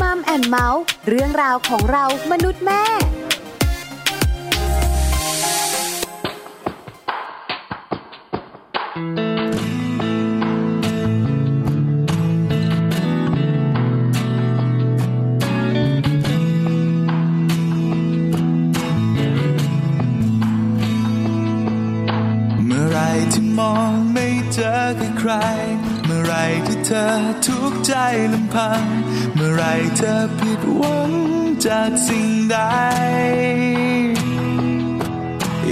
มัมแอนเมาส์เรื่องราวของเรามนุษย์แม่ เมื่อไรที่มองไม่เจอใคร เมื่อไรที่เธอทุกข์ใจลำพัง มื่อไรเธอผิดหวังจากสิ่งใด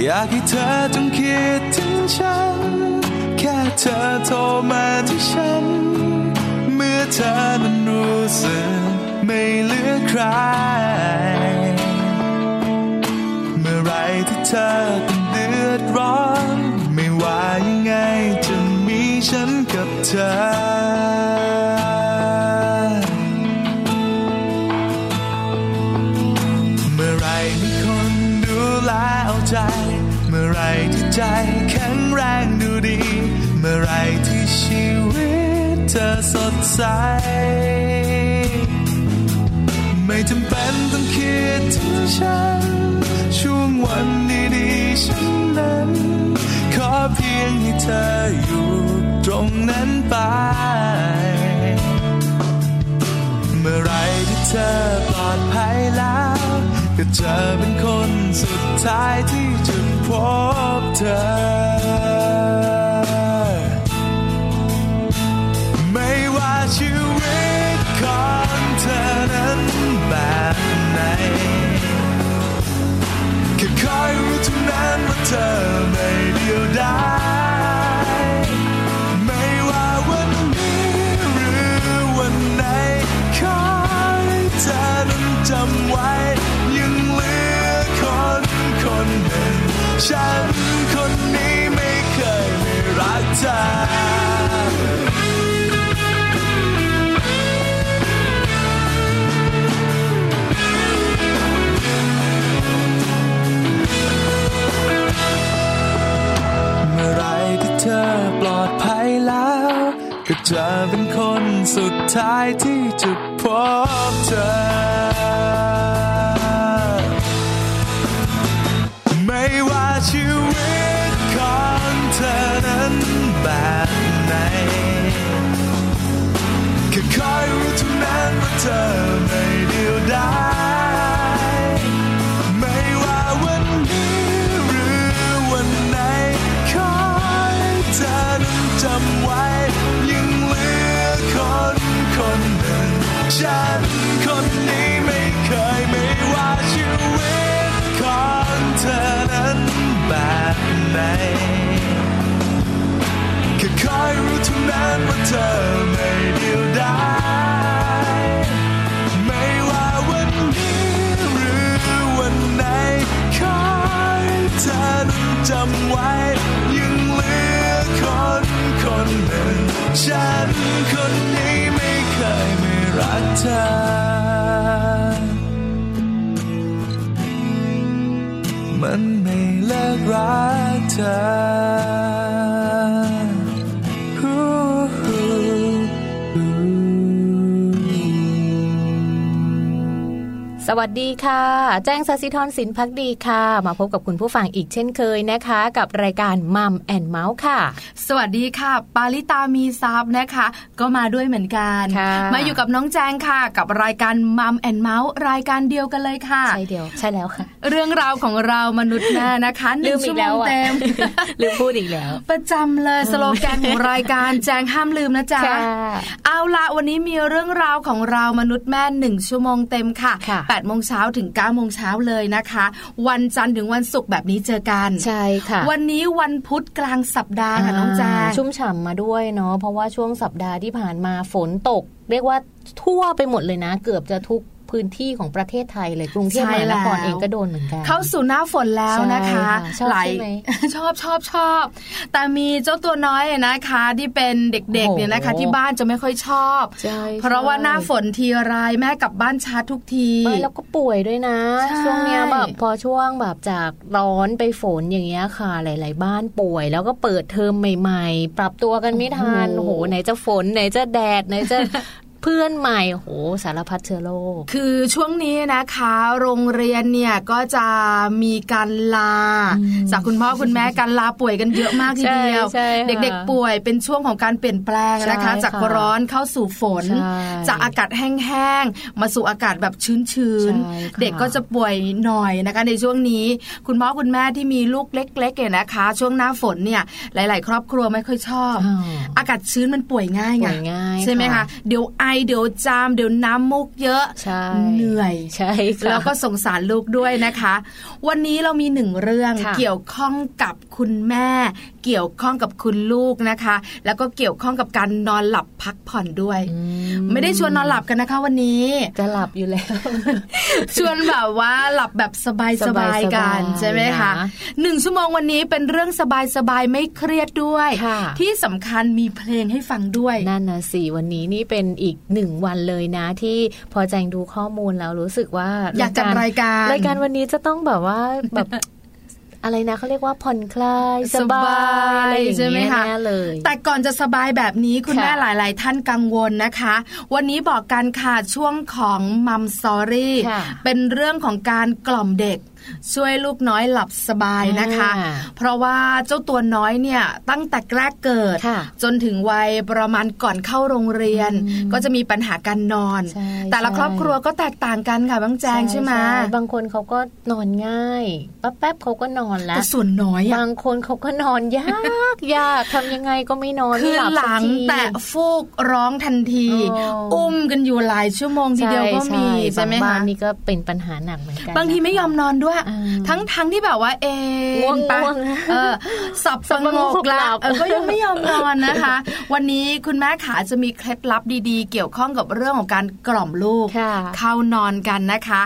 อยากให้เธอจงคิดถึงฉัน แค่เธอโทรมาที่ฉัน เมื่อเธอนั้นรู้สึกไม่เหลือใคร เมื่อไรที่เธอต้องเดือดร้อน ไม่ว่ายังไงจะมีฉันกับเธอ สดใส ไม่จำเป็นต้องคิดถึงฉัน ช่วงวันดีๆฉันนั้น ขอเพียงให้เธออยู่ตรงนั้นไป เมื่อไรที่เธอปลอดภัยแล้ว ก็จะเป็นคนสุดท้ายที่จะพบเธอ ไม่ว่าชีวิตของเธอนั้นแบบไหนแค่คอยรู้เท่านั้นว่าเธอไม่เดียวดายไม่ว่าวันนี้หรือวันไหนขอให้เธอนั้นจำไว้ ยังเหลือคนคนหนึ่งฉันคนนี้ไม่เคยไม่รักเธอ จะเป็นคนสุดท้ายที่จะพบเธอ ไม่ว่าชีวิตของเธอนั้นแบบไหนแค่คอยรู้เท่านั้นว่าเธอไม่เดียวดาย ฉันคนนี้ไม่เคยไม่ว่าชีวิตของเธอนั้นแบบไหนแค่คอยรู้เท่านั้นว่าเธอไม่เดียวดายไม่ว่าวันนี้หรือวันไหนขอให้เธอนั้นจำไว้ รั วัสดีค่ะ แจ้งสัสิธรสินพักดีค่ะ มาพบกับคุณผู้ฟังอีกเช่นเคยนะคะ กับรายการมัมแอนเมาส์ค่ะ สวัสดีค่ะ ปาลิตามีซับนะคะ ก็มาด้วยเหมือนกันค่ะมาอยู่กับน้องแจงค่ะ กับรายการมัมแอนเมาส์รายการเดียวกันเลยค่ะ ใช่เดียว ใช่แล้วค่ะ เรื่องราวของเรามนุษย์แม่นะคะหลืนึ่งมอีชั่วกโมแล้วงอะเต็มลืมพูดอีกแล้ว ประจำเลยสโลแกนของรายการแจงห้ามลืมนะจ๊ะค่ะเอาละวันนี้มีเรื่องราวของเรามนุษย์แม่หนึ่งชั่วโมงเต็มค่ะค่ะ8โมงเช้าถึง9โมงเช้าเลยนะคะ วันจันทร์ถึงวันศุกร์แบบนี้เจอกัน ใช่ค่ะ วันนี้วันพุธกลางสัปดาห์ค่ะน้องแจงชุ่มฉ่ำมาด้วยเนาะเพราะว่าช่วงสัปดาห์ที่ผ่านมาฝนตก เรียกว่าทั่วไปหมดเลยนะ เกือบจะทุก พื้นที่ของประเทศไทยเลยกรุงเทพมหานครใช่แล้วเองก็โดนเหมือนกัน เข้าสู่หน้าฝนแล้วนะคะใช่ค่ะชอบหลายใช่ไหมชอบชอบชอบ แต่มีเจ้าตัวน้อยนะคะที่เป็นเด็กๆเนี่ยนะคะโอ้โหที่บ้านจะไม่ค่อยชอบใช่เพราะว่าหน้าฝนทีไรแม่กลับบ้านช้าทุกทีไม่แล้วก็ป่วยด้วยนะใช่ช่วงเนี้ยแบบพอช่วงแบบจากร้อนไปฝนอย่างเงี้ยค่ะ หลาย ๆ บ้านป่วย แล้วก็เปิดเทอมใหม่ ๆ ปรับตัวกันไม่ทันโอ้โอ้โหโหไหนจะฝนไหนจะแดดไหนจะ เพื่อนใหม่โหสารพัดเชื้อโรคคือช่วงนี้นะคะ โรงเรียนเนี่ยก็จะมีการลาอืมจากคุณพ่อคุณแม่การลาป่วยกันเยอะมากทีเดียวใช่ใช่ค่ะเด็กๆป่วยเป็นช่วงของการเปลี่ยนแปลงนะคะใช่ค่ะจากร้อนเข้าสู่ฝนใช่จากอากาศแห้งๆมาสู่อากาศแบบชื้นใช่ค่ะๆเด็กก็จะป่วยหน่อยนะคะในช่วงนี้ คุณพ่อคุณแม่ที่มีลูกเล็กๆเนี่ยนะคะ ช่วงหน้าฝนเนี่ยหลาย ๆ ครอบครัวไม่ค่อยชอบอ๋ออากาศชื้นมันป่วยง่ายไงป่วยง่ายใช่ไหมคะค่ะเดี๋ยวไอเดี๋ยวจามเดี๋ยวน้ำมูกเยอะใช่เหนื่อยใช่ค่ะแล้วก็สงสารลูกด้วยนะคะ วันนี้เรามีหนึ่งเรื่องค่ะเกี่ยวข้องกับคุณแม่ เกี่ยวข้องกับคุณลูกนะคะ แล้วก็เกี่ยวข้องกับการนอนหลับพักผ่อนด้วยอืไม่ได้ชวนนอนหลับกันนะคะวันนี้ จะหลับอยู่แล้ว ชวนแบบว่าหลับแบบสบายสบายๆกันสบายๆใช่ไหมคะนะหนึ่งชั่วโมงวันนี้เป็นเรื่องสบายสบายๆไม่เครียดด้วยค่ะที่สำคัญมีเพลงให้ฟังด้วยนั่นนะสิวันนี้นี่เป็นอีกหนึ่งวันเลยนะ ที่พอแจงดูข้อมูลแล้วรู้สึกว่าอยากจัดรายการรายการวันนี้จะต้องแบบว่าแบบ อะไรนะเขาเรียกว่าผ่อนคลายสบายอะไรอย่างใช่ไหมเงี้ยคะแน่เลย แต่ก่อนจะสบายแบบนี้คุณค่ะแม่หลาย ๆ ท่านกังวลนะคะ วันนี้บอกกันค่ะช่วงของมัมสอรี่ค่ะเป็นเรื่องของการกล่อมเด็ก ช่วยลูกน้อยหลับสบายนะคะอ่าเพราะว่าเจ้าตัวน้อยเนี่ยตั้งแต่แรกเกิดค่ะจนถึงวัยประมาณก่อนเข้าโรงเรียนอืมก็จะมีปัญหาการนอนใช่แต่ละใช่ครอบครัวก็แตกต่างกันค่ะบางแจงใช่ไหมบางคนเขาก็นอนง่ายแป๊บแป๊บๆเขาก็นอนแล้วแต่ส่วนน้อยอะบางคนเขาก็นอนยากยากทำยังไงก็ไม่นอนคืไม่อหลับหสักลังทีแต่ฟูกร้องทันทีอ๋ออุ้อุ้มกันอยู่หลายชั่วโมงทีเดียวก็มีใช่ไหมบางบ้าคะนนี่ก็เป็นปัญหาหนักเหมือนกันบางทีไม่ยอมนอนด้วยอ่าทั้งทั้งที่แบบว่าเอง่วงไปง่วงเออสับสงกหลัละบเออก็ยังไม่ยอมนอนนะคะ วันนี้คุณแม่ขาจะมีเคล็ดลับดีๆ เกี่ยวข้องกับเรื่องของการกล่อมลูกค่ะเข้านอนกันนะคะ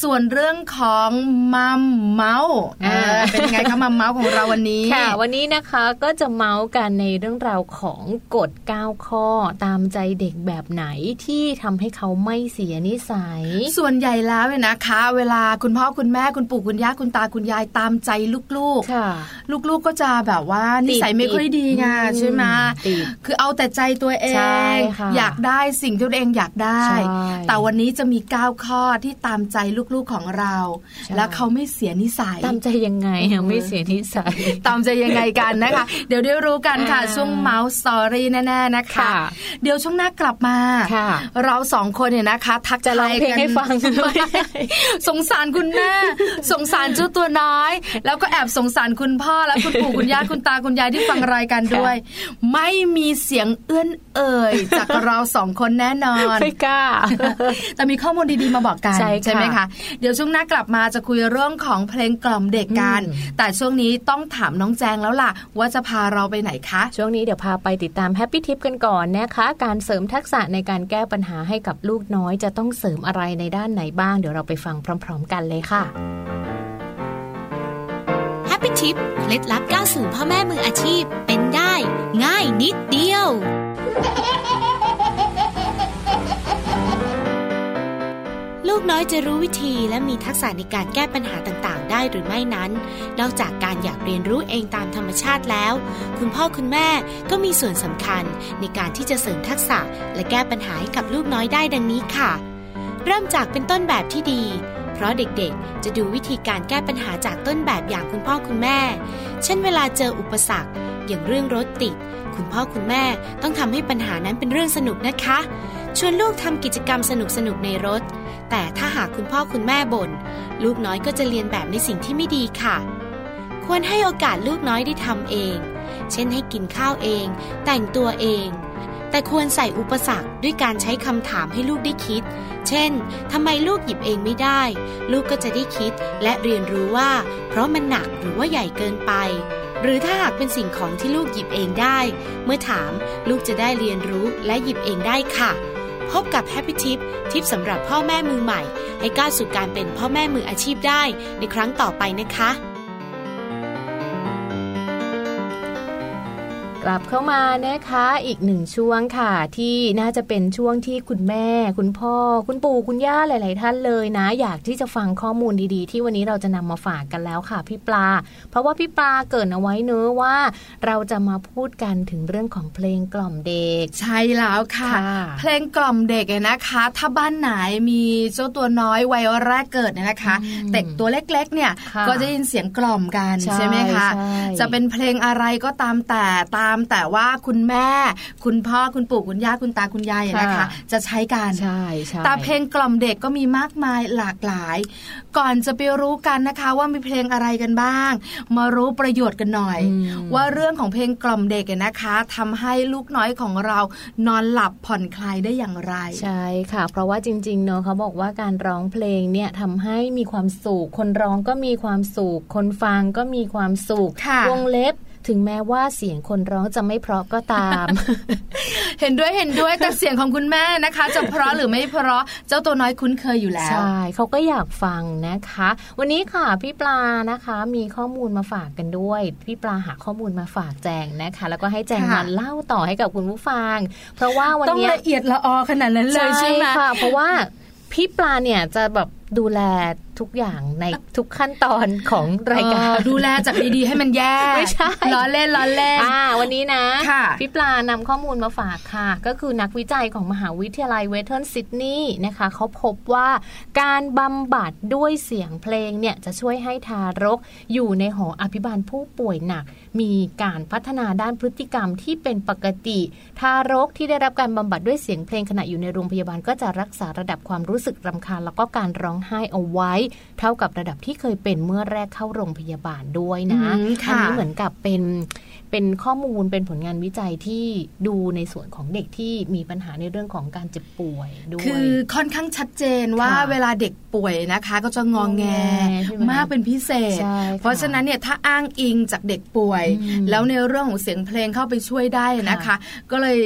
ส่วนเรื่องของมัมเมาส์เออเป็นยังไงคะมัมเมาส์ของเราวันนี้ค่ะ วันนี้นะคะก็จะเมาส์กันในเรื่องราวของกฎ9ข้อตามใจเด็กแบบไหนที่ทำให้เขาไม่เสียนิสัย ส่วนใหญ่แล้วเนี่ยนะคะ เวลาคุณพ่อคุณแม่คุณปู่คุณย่าคุณตาคุณยายตามใจลูกๆค่ะลูกๆก็จะแบบว่านิสัยไม่ค่อยดีไงอืมใช่ไหมติดคือเอาแต่ใจตัวเอใช่งค่ะอยากได้สิ่งที่ตัวเองอยากได้ใช่แต่วันนี้จะมี9ข้อที่ตามใจลูกๆของเราใช่แล้วเขาไม่เสียนิสัย ตามใจยังไงอะไม่เสียนิสัย ตามใจยังไงกันนะคะ เดี๋ยวได้รู้กันค่ะอ่าช่วงเมาส์สตอรี่แน่ๆนะคะค่ะเดี๋ยวช่วงหน้ากลับมาค่ะเราสองคนเนี่ยนะคะ ทักจะร้องเพลงทายกันให้ฟังสงสารคุณแม่สงสารเจ้าตัวน้อย แล้วก็แอบสงสารคุณพ่อและคุณปู่คุณย่าคุณตาคุณยายที่ฟังรายการด้วย ไม่มีเสียงเอื้อนเอ่ยจากเราสองคนแน่นอนไม่กล้าแต่มีข้อมูลดีๆมาบอกกันใช่ค่ะไหมคะเดี๋ยวช่วงหน้ากลับมาจะคุยเรื่องของเพลงกล่อมเด็กกันอืมแต่ช่วงนี้ต้องถามน้องแจงแล้วล่ะ ว่าจะพาเราไปไหนคะ ช่วงนี้เดี๋ยวพาไปติดตาม Happy Tip กันก่อนนะคะ การเสริมทักษะในการแก้ปัญหาให้กับลูกน้อย จะต้องเสริมอะไรในด้านไหนบ้าง เดี๋ยวเราไปฟังพร้อม ๆ กันเลยค่ะ Happy Tip เคล็ดลับก้าวสู่พ่อแม่มืออาชีพเป็นได้ ง่ายนิดเดียวลูกน้อยจะรู้วิธีและมีทักษะในการแก้ปัญหาต่างๆ ได้หรือไม่นั้น นอกจากการอยากเรียนรู้เองตามธรรมชาติแล้ว คุณพ่อคุณแม่ก็มีส่วนสำคัญในการที่จะเสริมทักษะและแก้ปัญหาให้กับลูกน้อยได้ดังนี้ค่ะ เริ่มจากเป็นต้นแบบที่ดี ราะเด็กๆ จะดูวิธีการแก้ปัญหาจากต้นแบบอย่างคุณพ่อคุณแม่ เช่นเวลาเจออุปสรรค อย่างเรื่องรถติด คุณพ่อคุณแม่ต้องทำให้ปัญหานั้นเป็นเรื่องสนุกนะคะ ชวนลูกทำกิจกรรมสนุกๆในรถ แต่ถ้าหากคุณพ่อคุณแม่บน่นลูกน้อยก็จะเรียนแบบในสิ่งที่ไม่ดีค่ะ ควรให้โอกาสลูกน้อยได้ทำเอง เช่นให้กินข้าวเอง แต่งตัวเอง แต่ควรใส่อุปสรรคด้วยการใช้คำถามให้ลูกได้คิด เช่น ทำไมลูกหยิบเองไม่ได้ ลูกก็จะได้คิดและเรียนรู้ว่า เพราะมันหนักหรือว่าใหญ่เกินไป หรือถ้าหากเป็นสิ่งของที่ลูกหยิบเองได้ เมื่อถามลูกจะได้เรียนรู้และหยิบเองได้ค่ะ พบกับ Happy Tip ทิปสำหรับพ่อแม่มือใหม่ ให้ก้าวสู่การเป็นพ่อแม่มืออาชีพได้ในครั้งต่อไปนะคะ กลับเข้ามานะคะอีกหนึ่งช่วงค่ะ ที่น่าจะเป็นช่วงที่คุณแม่ คุณพ่อ คุณปู่คุณย่าหลาย ๆ ท่านเลยนะ อยากที่จะฟังข้อมูลดีๆ ที่วันนี้เราจะนำมาฝากกันแล้วค่ะพี่ปลา เพราะว่าพี่ปลาเกรินเอาไว้เนอะว่า เราจะมาพูดกันถึงเรื่องของเพลงกล่อมเด็ก ใช่แล้วค่ะค่ะ เพลงกล่อมเด็กเนี่ยนะคะ ถ้าบ้านไหนมีเจ้าตัวน้อยวัยแรกเกิดเนี่ยนะคะอืมเด็กตัวเล็ก ๆ เนี่ยค่ะก็จะได้ยินเสียงกล่อมกันใช่ใช่ไหมคะใช่จะเป็นเพลงอะไรก็ตามแต่ตามแต่ว่าคุณแม่ คุณพ่อคุณปู่คุณย่าคุณตาคุณยายนะคะค่ะจะใช้กันใช่ใช่แต่เพลงกล่อมเด็กก็มีมากมายหลากหลาย ก่อนจะไปรู้กันนะคะ ว่ามีเพลงอะไรกันบ้าง มารู้ประโยชน์กันหน่อยอืมว่าเรื่องของเพลงกล่อมเด็กเนี่ยนะคะทำให้ลูกน้อยของเรานอนหลับผ่อนคลายได้อย่างไร ใช่ค่ะ เพราะว่าจริงๆเนอะเขาบอกว่าการร้องเพลงเนี่ยทำให้มีความสุขคนร้องก็มีความสุขคนฟังก็มีความสุขค่ะวงเล็บ ถึงแม้ว่าเสียงคนร้องจะไม่เพราะก็ตาม เห็นด้วยเห็นด้วยแต่เสียงของคุณแม่นะคะ จะเพราะหรือไม่เพราะเจ้าตัวน้อยคุ้นเคยอยู่แล้วใช่เขาก็อยากฟังนะคะ วันนี้ค่ะพี่ปลานะคะ มีข้อมูลมาฝากกันด้วย พี่ปลาหาข้อมูลมาฝากแจงนะคะ แล้วก็ให้แจงค่ะมาเล่าต่อให้กับคุณผู้ฟัง เพราะว่าวันต้องเนี้ยละเอียดละออขนาดนั้นเลยใช่ไหมค่ะเพราะว่าพี่ปลาเนี่ยจะแบบดูแล ทุกอย่างในทุกขั้นตอนของรายการเออดูแลจากดีๆให้มันแย่ไม่ใช่ล้อเล่นล้อเล่นอ่าวันนี้นะค่ะพี่ปลานำข้อมูลมาฝากค่ะ ก็คือนักวิจัยของมหาวิทยาลัยเวสเทิร์นซิดนีย์นะคะเขาพบว่าการบำบัดด้วยเสียงเพลงเนี่ยจะช่วยให้ทารก อยู่ในหออภิบาลผู้ป่วยหนัก มีการพัฒนาด้านพฤติกรรมที่เป็นปกติ ทารกที่ได้รับการบำบัดด้วยเสียงเพลงขณะอยู่ในโรงพยาบาลก็จะรักษาระดับความรู้สึกรำคาญ แล้วก็การร้องไห้เอาไว้เท่ากับระดับที่เคยเป็นเมื่อแรกเข้าโรงพยาบาลด้วยนะอืมค่ะอันี้เหมือนกับเป็นเป็นข้อมูลเป็นผลงานวิจัยที่ดูในส่วนของเด็กที่มีปัญหาในเรื่องของการเจ็บป่วยด้วยคือค่อนข้างชัดเจนว่าค่ะเวลาเด็กป่วยนะคะ ก็จะงองแงงอแงใช่ไหมมากเป็นพิเศษใช่ค่ะเพราะฉะนั้นเนี่ยถ้าอ้างอิงจากเด็กป่วยอืมแล้วในเรื่องของเสียงเพลงเข้าไปช่วยได้นะคะค่ะก็เลย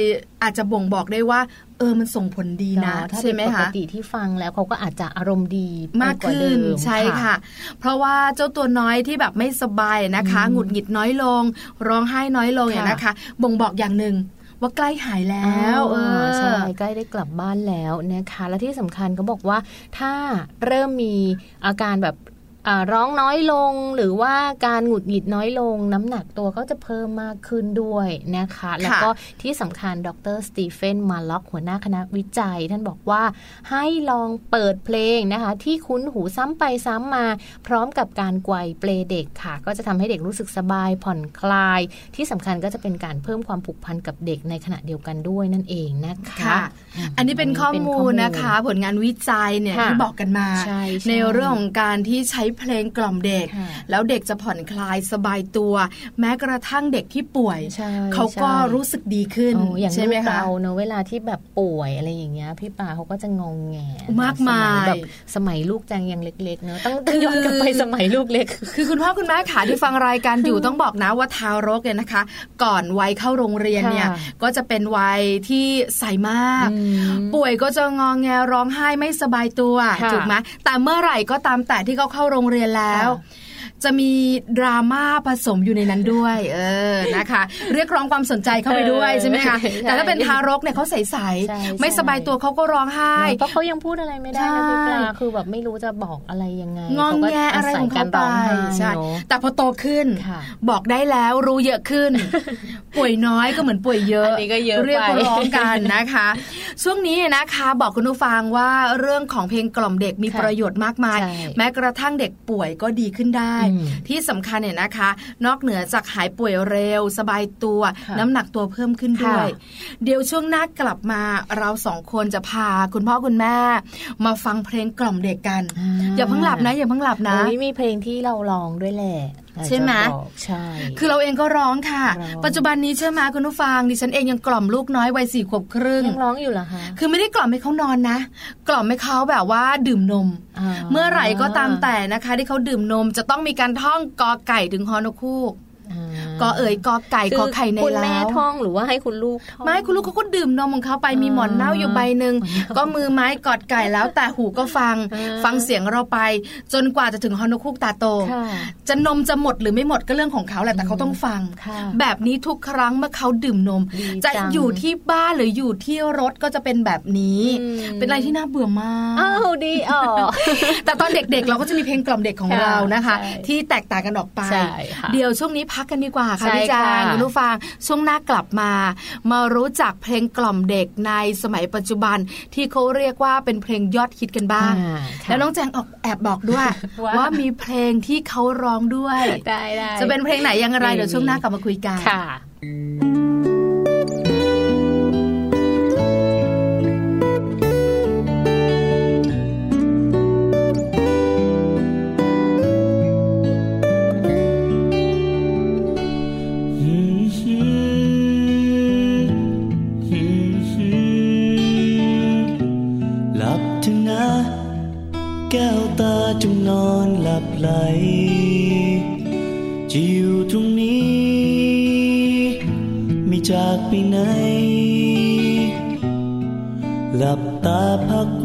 อาจจะบ่งบอกได้ว่า เออมันส่งผลดีนะเนาะถ้าใช่เด็กไหมปกคะติที่ฟังแล้วเขาก็อาจจะอารมณ์ดีไปมากกว่าขึ้เดินมใช่ค่ะ เพราะว่าเจ้าตัวน้อยที่แบบไม่สบายนะคะอืมหงุดหงิดน้อยลง ร้องไห้น้อยลงค่ะเนี่ยนะคะ บ่งบอกอย่างหนึ่งว่าใกล้หายแล้วเออใช่ใกล้ได้กลับบ้านแล้วนะคะ และที่สำคัญเขาบอกว่าถ้าเริ่มมีอาการแบบอ่า ร้องน้อยลงหรือว่าการหงุดหงิดน้อยลง น้ำหนักตัวก็จะเพิ่มมากขึ้นด้วยนะคะ แล้วก็ที่สำคัญดรสตีเฟนมาล็อกหัวหน้าคณะวิจัย ท่านบอกว่าให้ลองเปิดเพลงนะคะ ที่คุ้นหูซ้ำไปซ้ำมา พร้อมกับการไกวเปลเด็กค่ะ ก็จะทำให้เด็กรู้สึกสบายผ่อนคลาย ที่สำคัญก็จะเป็นการเพิ่มความผูกพันกับเด็กในขณะเดียวกันด้วยนั่นเองนะคะค่ะอันนี้เป็นข้อมูลนะคะ ผลงานวิจัยเนี่ยค่ะที่บอกกันมาใช่ใช่ในเรื่องของการที่ใช้เพลงกล่อมเด็กค่ะแล้วเด็กจะผ่อนคลายสบายตัว แม้กระทั่งเด็กที่ป่วยใช่เขาก็ใช่รู้สึกดีขึ้นโอ้อย่างใช่ลูไหมกคะเราเนอะเวลาที่แบบป่วยอะไรอย่างเงี้ยพี่ปาเขาก็จะงองแงมากมายสแบบสมัยลูกจังยังเล็ก ๆ เนอะต้องต้องย้อนกลับไปสมัยลูกเล็ก คือคุณพ่อคุณแม่ขาที่ฟังรายการอยู่ต้องบอกนะว่าทารกเนี่ยนะคะ ก่อนวัยเข้าโรงเรียนเนี่ยค่ะก็จะเป็นวัยที่ใสมากอืมป่วยก็จะงองแงร้องไห้ไม่สบายตัวค่ะถูกไหมแต่เมื่อไหร่ก็ตามแต่ที่เขาเข้าโรงเรียนแล้ว จะมีดราม่าผสมอยู่ในนั้นด้วย เออนะคะ เรียกร้องความสนใจเข้าไปด้วยใช่ไหมคะใช่แต่ถ้าเป็นทารกเนี่ยเขาใสใช่ๆไม่สบายตัวเขาก็ร้องไห้เพราะเขายังพูดอะไรไม่ได้นะพี่ปลาใช่คือแบบไม่รู้จะบอกอะไรยังไงงองแงอะไรของเขาไปใช่ใช่แต่พอโตขึ้นค่ะบอกได้แล้วรู้เยอะขึ้น ป่วยน้อยก็เหมือนป่วยเยอะอันนี้ก็เยอะไปเรียกร้องกันนะคะ ช่วงนี้นะคะบอกคุณผู้ฟังว่าเรื่องของเพลงกล่อมเด็กมีค่ะประโยชน์มากมายใช่แม้กระทั่งเด็กป่วยก็ดีขึ้นได้อืมที่สำคัญเนี่ยนะคะ นอกเหนือจากหายป่วยเร็ว สบายตัวค่ะน้ำหนักตัวเพิ่มขึ้นด้วยค่ะเดี๋ยวช่วงหน้ากลับมาเราสองคนจะพาคุณพ่อคุณแม่ มาฟังเพลงกล่อมเด็กกัน อย่าเพิ่งหลับนะ อย่าเพิ่งหลับนะโอ้ยมีเพลงที่เราร้องด้วยแหละ ใช่ไหมอยากจะบอกใช่ คือเราเองก็ร้องค่ะร้องปัจจุบันนี้เชื่อมาคุณผู้ฟังดิฉันเองยังกล่อมลูกน้อยวัยสี่ขวบครึ่งยังร้องอยู่เหรอคะคือไม่ได้กล่อมให้เขานอนนะ กล่อมให้เขาแบบว่าดื่มนมาเมื่อไหร่ก็ตามแต่นะคะ ที่เขาดื่มนมจะต้องมีการท่องกอไก่ถึงฮอนกคูกอ่า ก็เอ๋ยกอไก่คืกอไข่ในคุณแล้แม่วท่องหรือว่าให้คุณลูกท่องไม่คุณลูกเขาก็ดื่มนมของเขาไปมีหมอนเน่าอยู่ใบหนึ่งหมอนเน่าก็มือไม้กอดไก่แล้วแต่หูก็ฟังอ่าฟังเสียงเราไป จนกว่าจะถึงฮอนคุกตาโตค่ะจะนมจะหมดหรือไม่หมดก็เรื่องของเขาแหละแต่เขาต้องฟังค่ะแบบนี้ทุกครั้งเมื่อเขาดื่มนมดีจะจังอยู่ที่บ้านหรืออยู่ที่รถก็จะเป็นแบบนี้อืมเป็นอะไรที่น่าเบื่อมากอ้าวดีอ๋อแต่ตอนเด็กๆ เราก็จะมีเพลงกล่อมเด็กของค่ะเรานะคะใช่ที่แตกต่างกันออกไปใช่ค่ะเดี๋ยวช่วงนี้พักกันดีกว่าค่ะใช่พี่แจางค่ะคุณผู้ฟังช่วงหน้ากลับมา มารู้จักเพลงกล่อมเด็กในสมัยปัจจุบันที่เขาเรียกว่าเป็นเพลงยอดฮิตกันบ้างอ่าค่ะแล้วน้องแจงออกแอบบอกด้วย ว่าว่ามีเพลงที่เขาร้องด้วยได้ได้จะเป็นเพลงไหนยังไงมีเดี๋ยวช่วงหน้ากลับมาคุยกันค่ะ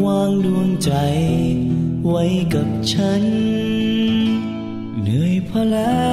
วางดวงใจ ไว้กับฉัน เหนื่อยพอแล้ว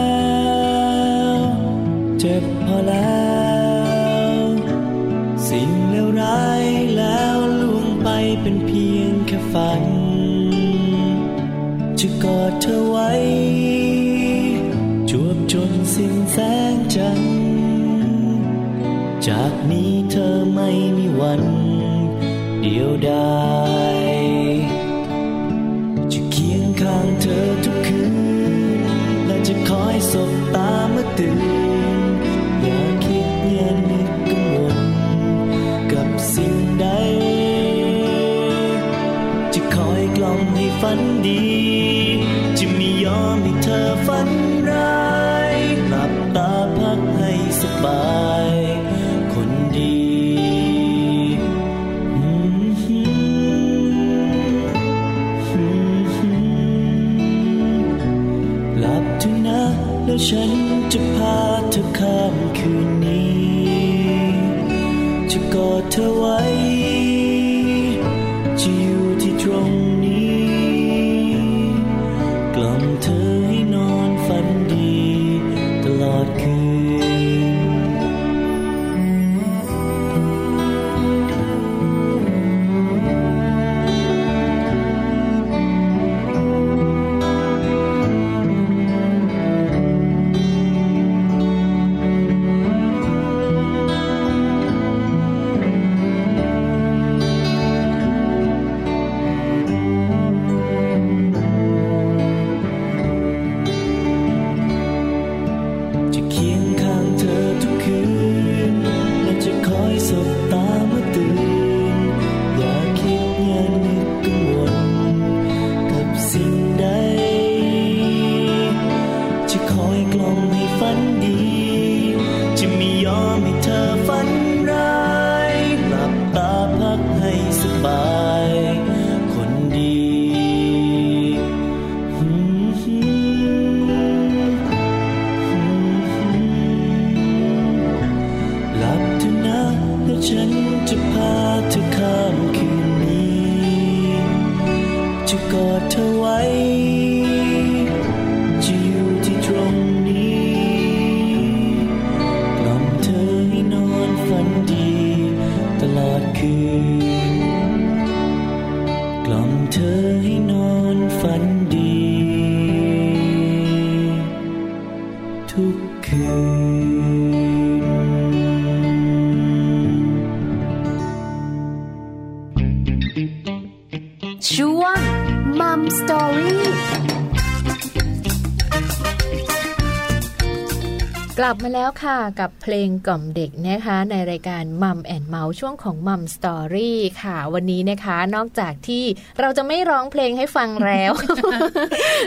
กลับมาแล้วค่ะกับเพลงกล่อมเด็กนะคะ ในรายการ Mom and Mouse ช่วงของ Mom Story ค่ะ วันนี้นะคะนอกจากที่เราจะไม่ร้องเพลงให้ฟังแล้ว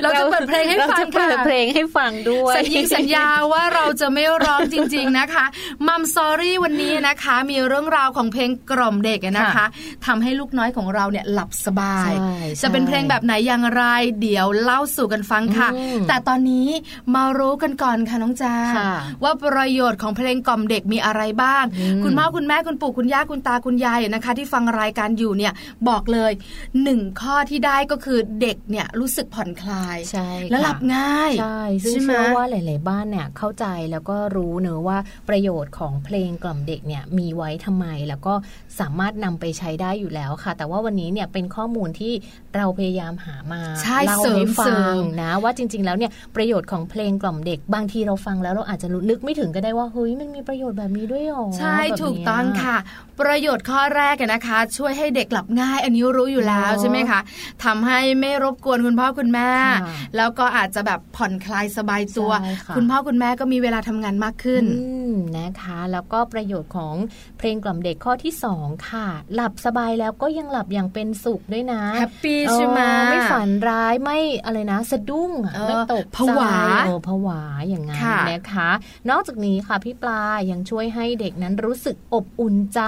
เราจะเปิดเพลงให้ฟังเราจะเปิดค่ะเพลงให้ฟังด้วยสัญญาสัญญาว่าเราจะไม่ร้องจริง ๆนะคะ Mom Story วันนี้นะคะ มีเรื่องราวของเพลงกล่อมเด็กอะนะคะทำให้ลูกน้อยของเราเนี่ยหลับสบายใช่จะเป็นเพลงแบบไหนอย่างไร เดี๋ยวเล่าสู่กันฟังค่ะอืมแต่ตอนนี้มารู้กันก่อนค่ะน้องจาค่ะว่าประโยชน์ของเพลงกล่อมเด็กมีอะไรบ้างอืมคุณพ่อคุณแม่คุณปู่คุณย่าคุณตาคุณยายนะคะ ที่ฟังรายการอยู่เนี่ยบอกเลยหนึ่งข้อที่ได้ก็คือเด็กเนี่ยรู้สึกผ่อนคลายใช่และหลัค่ะบง่ายใช่ซึ่งใช่ไหมเชื่อว่าหลาย ๆ บ้านเนี่ยเข้าใจแล้วก็รู้เนอะว่าประโยชน์ของเพลงกล่อมเด็กเนี่ยมีไว้ทำไมแล้วก็สามารถนำไปใช้ได้อยู่แล้วค่ะ แต่ว่าวันนี้เนี่ยเป็นข้อมูลที่เราพยายามหามาใช่เล่าเสริมให้ฟัเสริงมนะว่าจริง ๆ แล้วเนี่ยประโยชน์ของเพลงกล่อมเด็ก บางทีเราฟังแล้วเราอาจจะรู้นึกไม่ถึงก็ได้ว่าเฮ้ยมันมีประโยชน์แบบนี้ด้วยหรอใช่แบบเนี้ยถูกต้องค่ะ ประโยชน์ข้อแรกอะนะคะ ช่วยให้เด็กหลับง่าย อันนี้รู้อยู่แล้วเนอะใช่ไหมคะทำให้ไม่รบกวนคุณพ่อคุณแม่ค่ะแล้วก็อาจจะแบบผ่อนคลายสบายตัวใช่ค่ะคุณพ่อคุณแม่ก็มีเวลาทำงานมากขึ้นอืมนะคะ แล้วก็ประโยชน์ของเพลงกล่อมเด็กข้อที่สองค่ะ หลับสบายแล้วก็ยังหลับอย่างเป็นสุขด้วยนะแฮปปี้ใช่ไหมเออไม่ฝันร้ายไม่อะไรนะ สะดุ้งอะเออไม่ตกใจผวาเออผวาอย่างนั้นค่ะนะคะนอกจากนี้ค่ะพี่ปลายังช่วยให้เด็กนั้นรู้สึกอบอุ่นใจ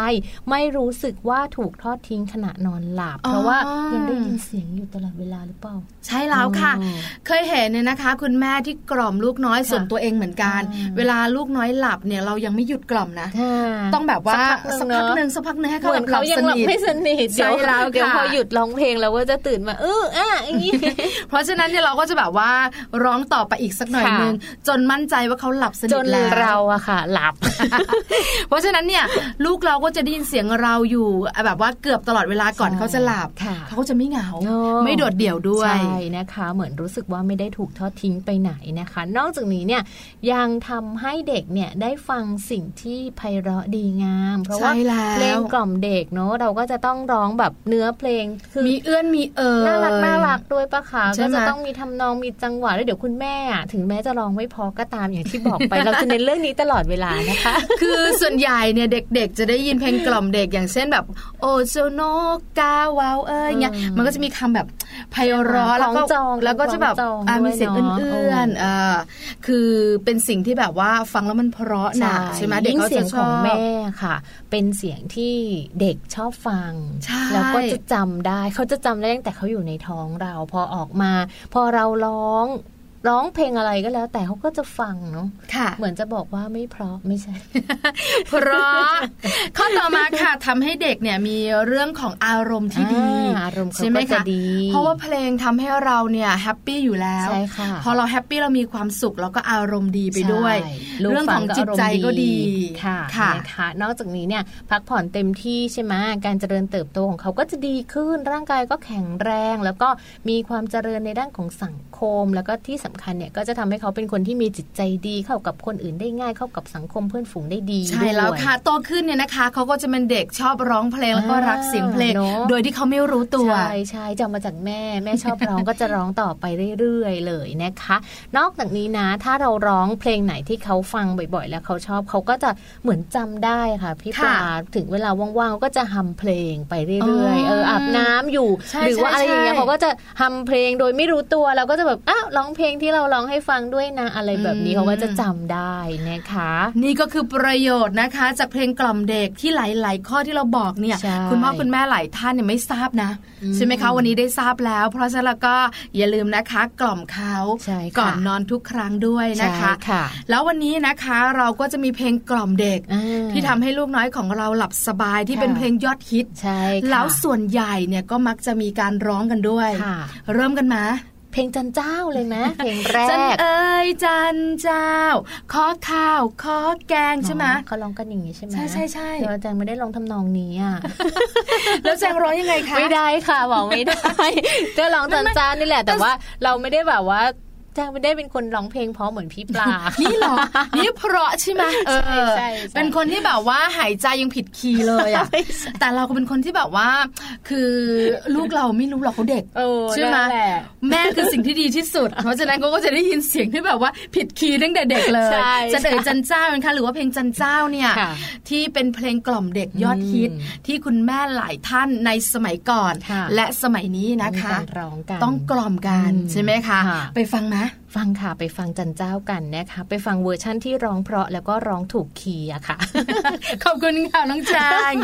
ไม่รู้สึกว่าถูกทอดทิ้งขณะนอนหลับ เพราะว่ายังได้ยินเสียงอยู่ตลอดเวลาหรือเปล่า ใช่แล้วค่ะอืมเคยเห็นเนี่ยนะคะ คุณแม่ที่กล่อมลูกน้อยค่ะส่วนตัวเองเหมือนกันอืมเวลาลูกน้อยหลับเนี่ยเรายังไม่หยุดกล่อมนะค่ะต้องแบบว่าสัสักกพัพักกหหนึ่นึ่งงสักพักหนึ่งให้เหเขามืแบอนบหลัเขาบยัสงหลับนิทไม่สนิทใช่เดี๋ยวแล้วเดี๋ยวค่ะพอหยุดร้องเพลงเราก็จะตื่นมาเอออะอย่างนี้เพราะฉะนั้นเนี่ยเราก็จะแบบว่าร้องต่อไปอีกสักหน่อยค่ะนึงจนมั่นใจว่าเขาหลับสจนิทนแล้วเราอะค่ะ หลับ เพราะฉะนั้นเนี่ยลูกเราก็จะได้ยินเสียงเราอยู่ แบบว่าเกือบตลอดเวลาก่อนใช่เขาจะหลับค่ะเขาก็จะไม่เหงาเนอะไม่โดดเดี่ยวด้วย ใช่นะคะ เหมือนรู้สึกว่าไม่ได้ถูกทอดทิ้งไปไหนนะคะ นอกจากนี้เนี่ยยังทำให้เด็กเนี่ยได้ฟังสิ่งที่ไพเราะดีงาม เพราะว่าใช่แล้วเพลงกล่อมเด็กเนาะเราก็จะต้องร้องแบบเนื้อเพลงคือมีเอื้อนมีเอ่ยน่ารักน่ารักด้วยปะคะใช่ก็ไหมจะต้องมีทำนองมีจังหวะแล้วเดี๋ยวคุณแม่อะถึงแม้จะร้องไม่พอก็ตามอย่างที่บอกไปเราจะเน้นเรื่องนี้ตลอดเวลานะคะ คือส่วนใหญ่เนี่ยเด็กๆ จะได้ยินเพลงกล่อมเด็กอย่างเช่นแบบ โอโซโนกาวาวเอ้ยเงี้ยอืมมันก็จะมีคำแบบไพเราะคล้แล้วองก็จองแล้วก็จะแบบคล้องจองอะด้วยมีเสียงเนอะเอื้อนๆอ่าคือเป็นสิ่งที่แบบว่าฟังแล้วมันเพราะนะใช่ไหมเด็กยิ่งเขาเสียจะงชขอองบแม่ค่ะ เป็นเสียงที่เด็กชอบฟังใช่แล้วก็จะจำได้เขาจะจำได้ตั้งแต่เขาอยู่ในท้องเราพอออกมา พอเราร้อง ร้องเพลงอะไรก็แล้ว แต่เขาก็จะฟังเนาะค่ะ เหมือนจะบอกว่าไม่เพราะไม่ใช่ เพราะข้อต่อมาค่ะทำให้เด็กเนี่ยมีเรื่องของอารมณ์ที่ดีอ่าอารมณ์เขาใช่ไหมก็จะคะดีเพราะว่าเพลงทำให้เราเนี่ย happy อยู่แล้วใช่ค่ะพอเรา happy เรามีความสุขแล้วก็อารมณ์ดีไปด้วยใช่ลูกเรื่องฟัของจิตใจก็ดีค่ะค่ะนะคะนอกจากนี้เนี่ยพักผ่อนเต็มที่ใช่ไหมการเจริญเติบโตของเขาก็จะดีขึ้นร่างกายก็แข็งแรง แล้วก็มีความเจริญในด้านของสังคมแล้วก็ที่สำคัญเนี่ยก็จะทำให้เขาเป็นคนที่มีจิตใจดีเข้ากับคนอื่นได้ง่ายเข้ากับสังคมเพื่อนฝูงได้ดีใช่แล้วด้วยค่ะโตขึ้นเนี่ยนะคะเขาก็จะเป็นเด็กชอบร้องเพลงแล้วก็อ่ารักเสียงเพลงเนอะโดยที่เขาไม่รู้ตัวใช่ใช่จำมาจากแม่แม่ชอบร้องก็จะร้องต่อไปเรื่อยๆเลยนะคะ นอกจากนี้นะถ้าเราร้องเพลงไหนที่เขาฟังบ่อยๆ แล้วเขาชอบเขาก็จะเหมือนจำได้ค่ะพี่ปลาค่ะถึงเวลาว่างๆก็จะฮัมเพลงไปเรื่อยๆอ๋อเอออาบน้ำอยู่ใช่หรือว่าใช่อะไรอย่างเงี้ยใช่เขาก็จะฮัมเพลงโดยไม่รู้ตัวเราก็จะแบบอ้าวร้องเพลงที่เราร้องให้ฟังด้วยนะอะไรแบบนี้อืมเขาก็จะจำได้นะคะ นี่ก็คือประโยชน์นะคะ จากเพลงกล่อมเด็กที่หลาย ๆ ข้อที่เราบอกเนี่ยใช่คุณพ่อคุณแม่หลายท่านเนี่ยไม่ทราบนะอืมใช่ไหมคะวันนี้ได้ทราบแล้ว เพราะฉะนั้นแล้วก็อย่าลืมนะคะ กล่อมเขาใช่ค่ะก่อนนอนทุกครั้งด้วยนะคะใช่ค่ะแล้ววันนี้นะคะเราก็จะมีเพลงกล่อมเด็กอ่าที่ทำให้ลูกน้อยของเราหลับสบายที่ค่ะเป็นเพลงยอดฮิตใช่ค่ะแล้วส่วนใหญ่เนี่ยก็มักจะมีการร้องกันด้วยค่ะเริ่มกันมา เพลงจันเจ้าเลยไหมเพลงแรจันกเอ้ยจันเจ้า ขอข้าวขอแกงใช่ไหมอ๋อเขาร้องกันอย่างนี้ใช่ไหมใช่ใช่ใช่แต่ว่าแจงไม่ได้ร้องทำนองนี้อะแล้วแจงร้องยังไงคะไม่ได้ค่ะบอกไม่ได้ก็ร้องจันเจ้านี่แหละ แต่ว่าเราไม่ได้แบบว่า แจ้งไม่ได้เป็นคนร้องเพลงเพราะเหมือนพี่ปลา นี่เหรอ นี่เพราะใช่ไหมเออใช่ใช่ใช่เป็นคนที่แบบว่าหายใจยังผิดคีย์เลยอะไม่ใช่แต่เราก็เป็นคนที่แบบว่า คือลูกเราไม่รู้หรอกเขาเด็กเออใช่ไหมนั่นแหละแม่คือสิ่งที่ดีที่สุด เพราะฉะนั้นเขาก็จะได้ยินเสียงที่แบบว่าผิดคีย์ตั้งแต่เด็กเลยใช่จะเอ๋ยจันเจ้านะคะหรือว่าเพลงจันเจ้าเนี่ยค่ะที่เป็นเพลงกล่อมเด็กยอดฮิตอืมที่คุณแม่หลายท่านในสมัยก่อนค่ะและสมัยนี้นะคะมีการร้องกันต้องกล่อมกันอืมใช่ไหมคะค่ะไปฟังไหมฟังค่ะไปฟังจันเจ้ากันนะคะ ไปฟังเวอร์ชั่นที่ร้องเพราะแล้วก็ร้องถูกคีย์อะค่ะ ขอบคุณค่ะน้องจาง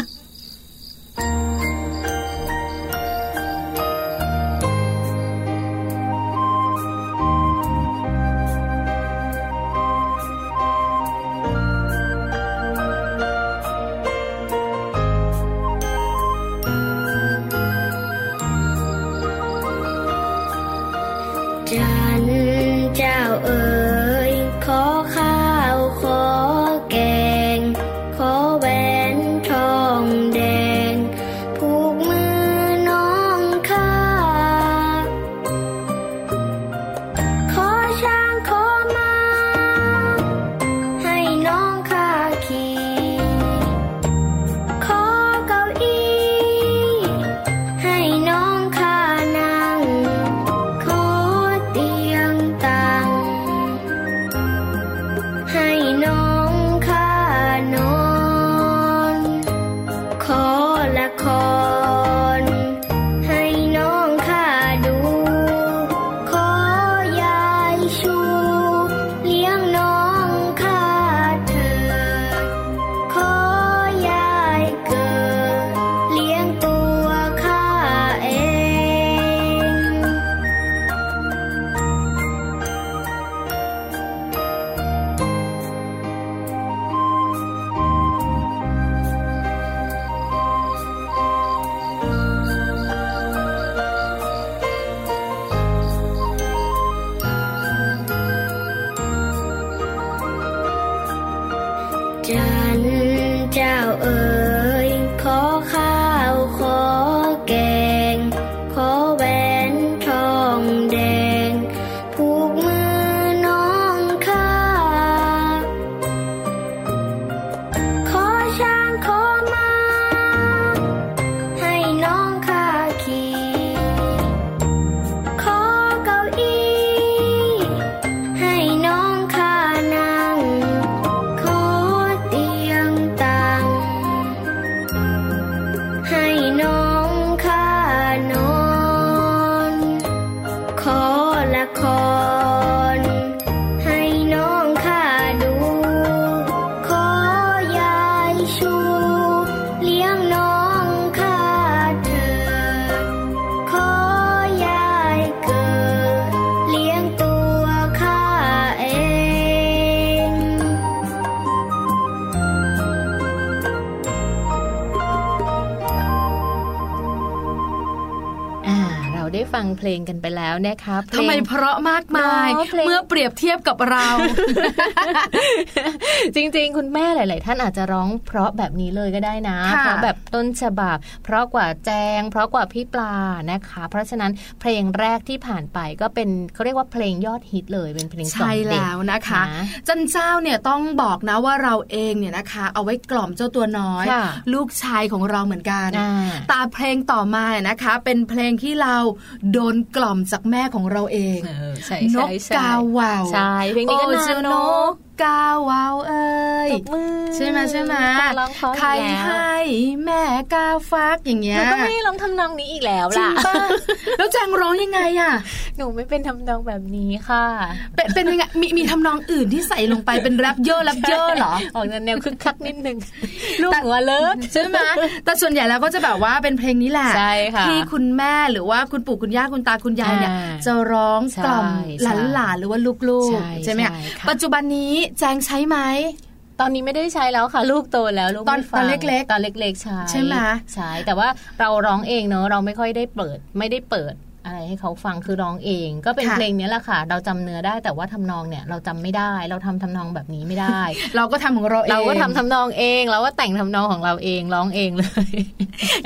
เพลงกันไปแล้ว นะคะเพลทำงไมเพราะมากมายเพราะเพลงเมื่อเปรียบเทียบกับเรา จริงๆ คุณแม่หลาย ๆ ท่านอาจจะร้องเพราะแบบนี้เลยก็ได้นะค่ะเพราะแบบต้นฉบับ เพราะกว่าแจง เพราะกว่าพี่ปลานะคะ เพราะฉะนั้นเพลงแรกที่ผ่านไปก็เป็นเขาเรียกว่าเพลงยอดฮิตเลยเป็นเพลงกล่อใช่มเด็กแล้วนะคะนะจันเจ้าเนี่ยต้องบอกนะว่าเราเองเนี่ยนะคะ เอาไว้กล่อมเจ้าตัวน้อยค่ะลูกชายของเราเหมือนกันอ่าตาเพลงต่อมานะคะ เป็นเพลงที่เราโดนกล่อมจากแม่ของเราเองเออใช่นใช่กใช่กาเหวาวใช่เพลงนี้ก็โอ้นาเจ้านนเนอะก กาเหวาวเอ้ยตบมือใช่ไหมใช่ไหมร้องเพราะใครอีกแล้วให้แม่กาฟักอย่างเงี้หยนูก็ไม่ร้องทำนองนี้อีกแล้วจริล่ะงป่ะแล้วแจงร้องยังไงอะหนูไม่เป็นทำนองแบบนี้ค่ะ เป็นเป็นยังไงมีมีทำนองอื่นที่ใส่ลงไปเป็นแรปเยอะแรปเยอะเหรอออกแนวคึกคักนิดนึงลูกหัวเลิศใช่ไหมแต่ส่วนใหญ่แล้วก็จะแบบว่าเป็นเพลงนี้แหละใช่ค่ะที่คุณแม่หรือว่าคุณปู่คุณย่าคุณตาคุณยายเนี่ยอ่าจะร้องกล่อมใช่หลานๆหรือว่าลูกใช่ๆใช่ไหมใช่ค่ะปัจจุบันนี้แจงใช้ไหมตอนนี้ไม่ได้ใช้แล้วค่ะ ลูกโตแล้วลูกตอนไม่ฟังตอนเล็กๆตอนเล็กๆใช้ใช่ไหมใช่แต่ว่าเราร้องเองเนอะเราไม่ค่อยได้เปิดไม่ได้เปิด อะไรให้เขาฟังคือร้องเอง ก็เป็นค่ะเพลงนี้แหละค่ะ เราจำเนื้อได้แต่ว่าทำนองเนี่ย เราจำไม่ได้ เราทำทำนองแบบนี้ไม่ได้ เราก็ทำของเราเองเราก็ทำทำนองเองเราก็แต่งทำนองของเราเองร้องเองเลย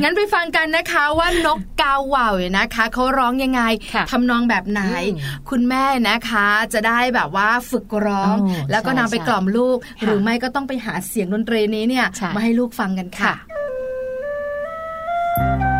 งั้นไปฟังกันนะคะว่านกกาว่าวเนี่ยนะคะเขาร้องยังไงค่ะทำนองแบบไหนอืมคุณแม่นะคะจะได้แบบว่าฝึกร้องอ๋อแล้วก็นำไปใช่กล่อมลูกค่ะหรือไม่ก็ต้องไปหาเสียงดนตรีนี้เนี่ยใช่มาให้ลูกฟังกันค่ะค่ะ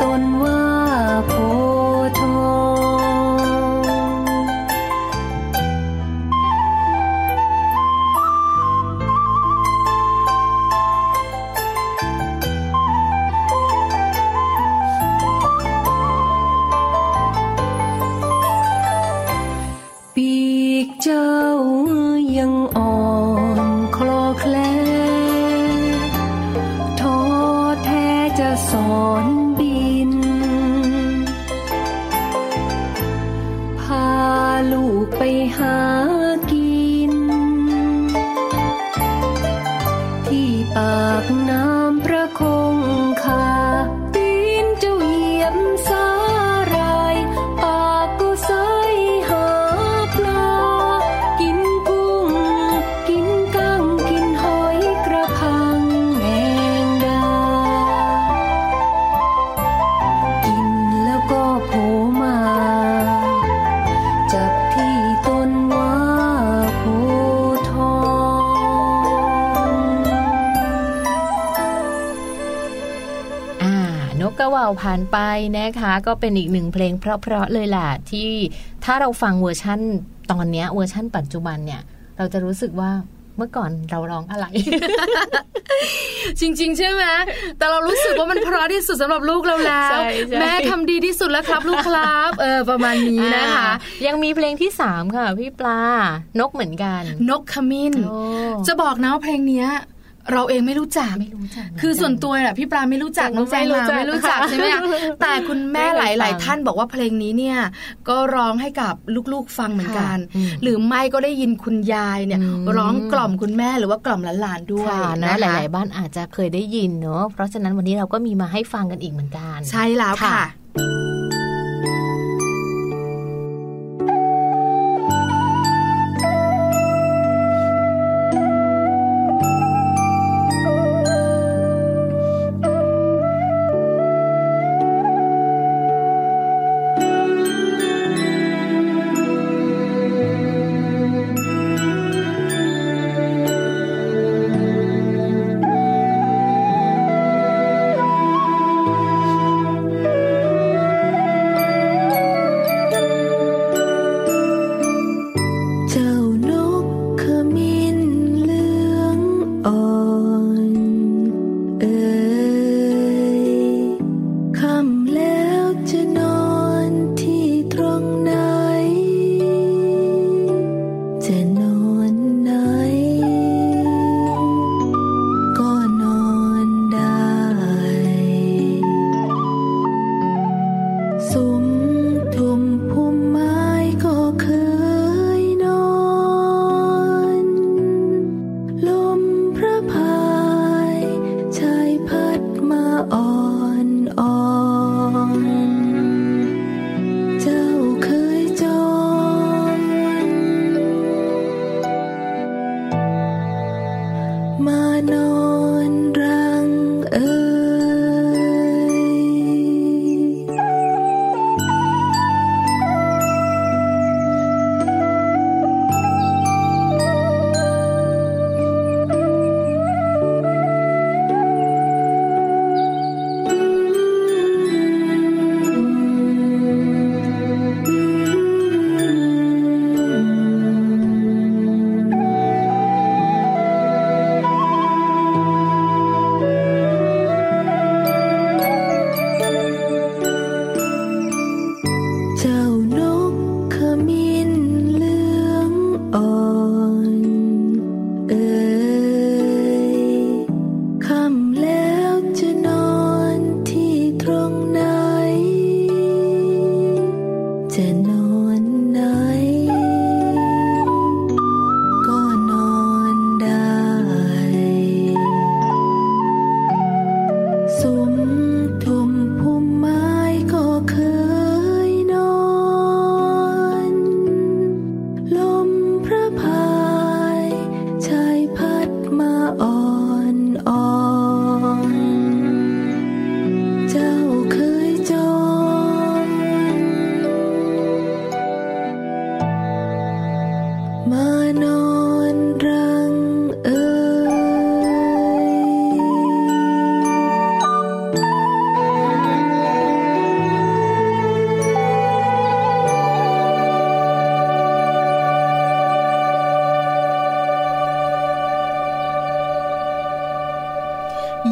ตนว่าโพธิ์ทอง นไปนะคะ ก็เป็นอีกหนึ่งเพลงเพราะๆเลยล่ะที่ถ้าเราฟังเวอร์ชั่นตอนเนี้ยเวอร์ชั่นปัจจุบันเนี่ย เราจะรู้สึกว่าเมื่อก่อนเราร้องอะไร จริง ๆ ใช่ไหมแต่เรารู้สึกว่ามันเพราะที่สุดสำหรับลูกเราแล้วใช่ใช่แม่ทำดีที่สุดแล้วครับ ลูกครับ เออประมาณนี้นะคะอ่ายังมีเพลงที่สามค่ะ พี่ปลา นกเหมือนกัน นกขมิ้นโอ้จะบอกนะว่าเพลงเนี้ย เราเองไม่รู้จักไม่รู้จักเหมือนกันคือส่วนตัวน่ะพี่ปลาไม่รู้จักน้องแจงมาไม่รู้จักใช่ไหมอะแต่คุณแม่หไม่เคยฟัลายงๆท่านบอกว่าเพลงนี้เนี่ยก็ร้องให้กับลูก ๆ ฟังเหมือนกันค่ะอืมหรือไม่ก็ได้ยินคุณยายเนี่ยอืมร้องกล่อมคุณแม่หรือว่ากล่อมหลานๆด้วยค่ะนะนะคะหลาย ๆ บ้านอาจจะเคยได้ยินเนอะเพราะฉะนั้นวันนี้เราก็มีมาให้ฟังกันอีกเหมือนกัน ใช่แล้วค่ะา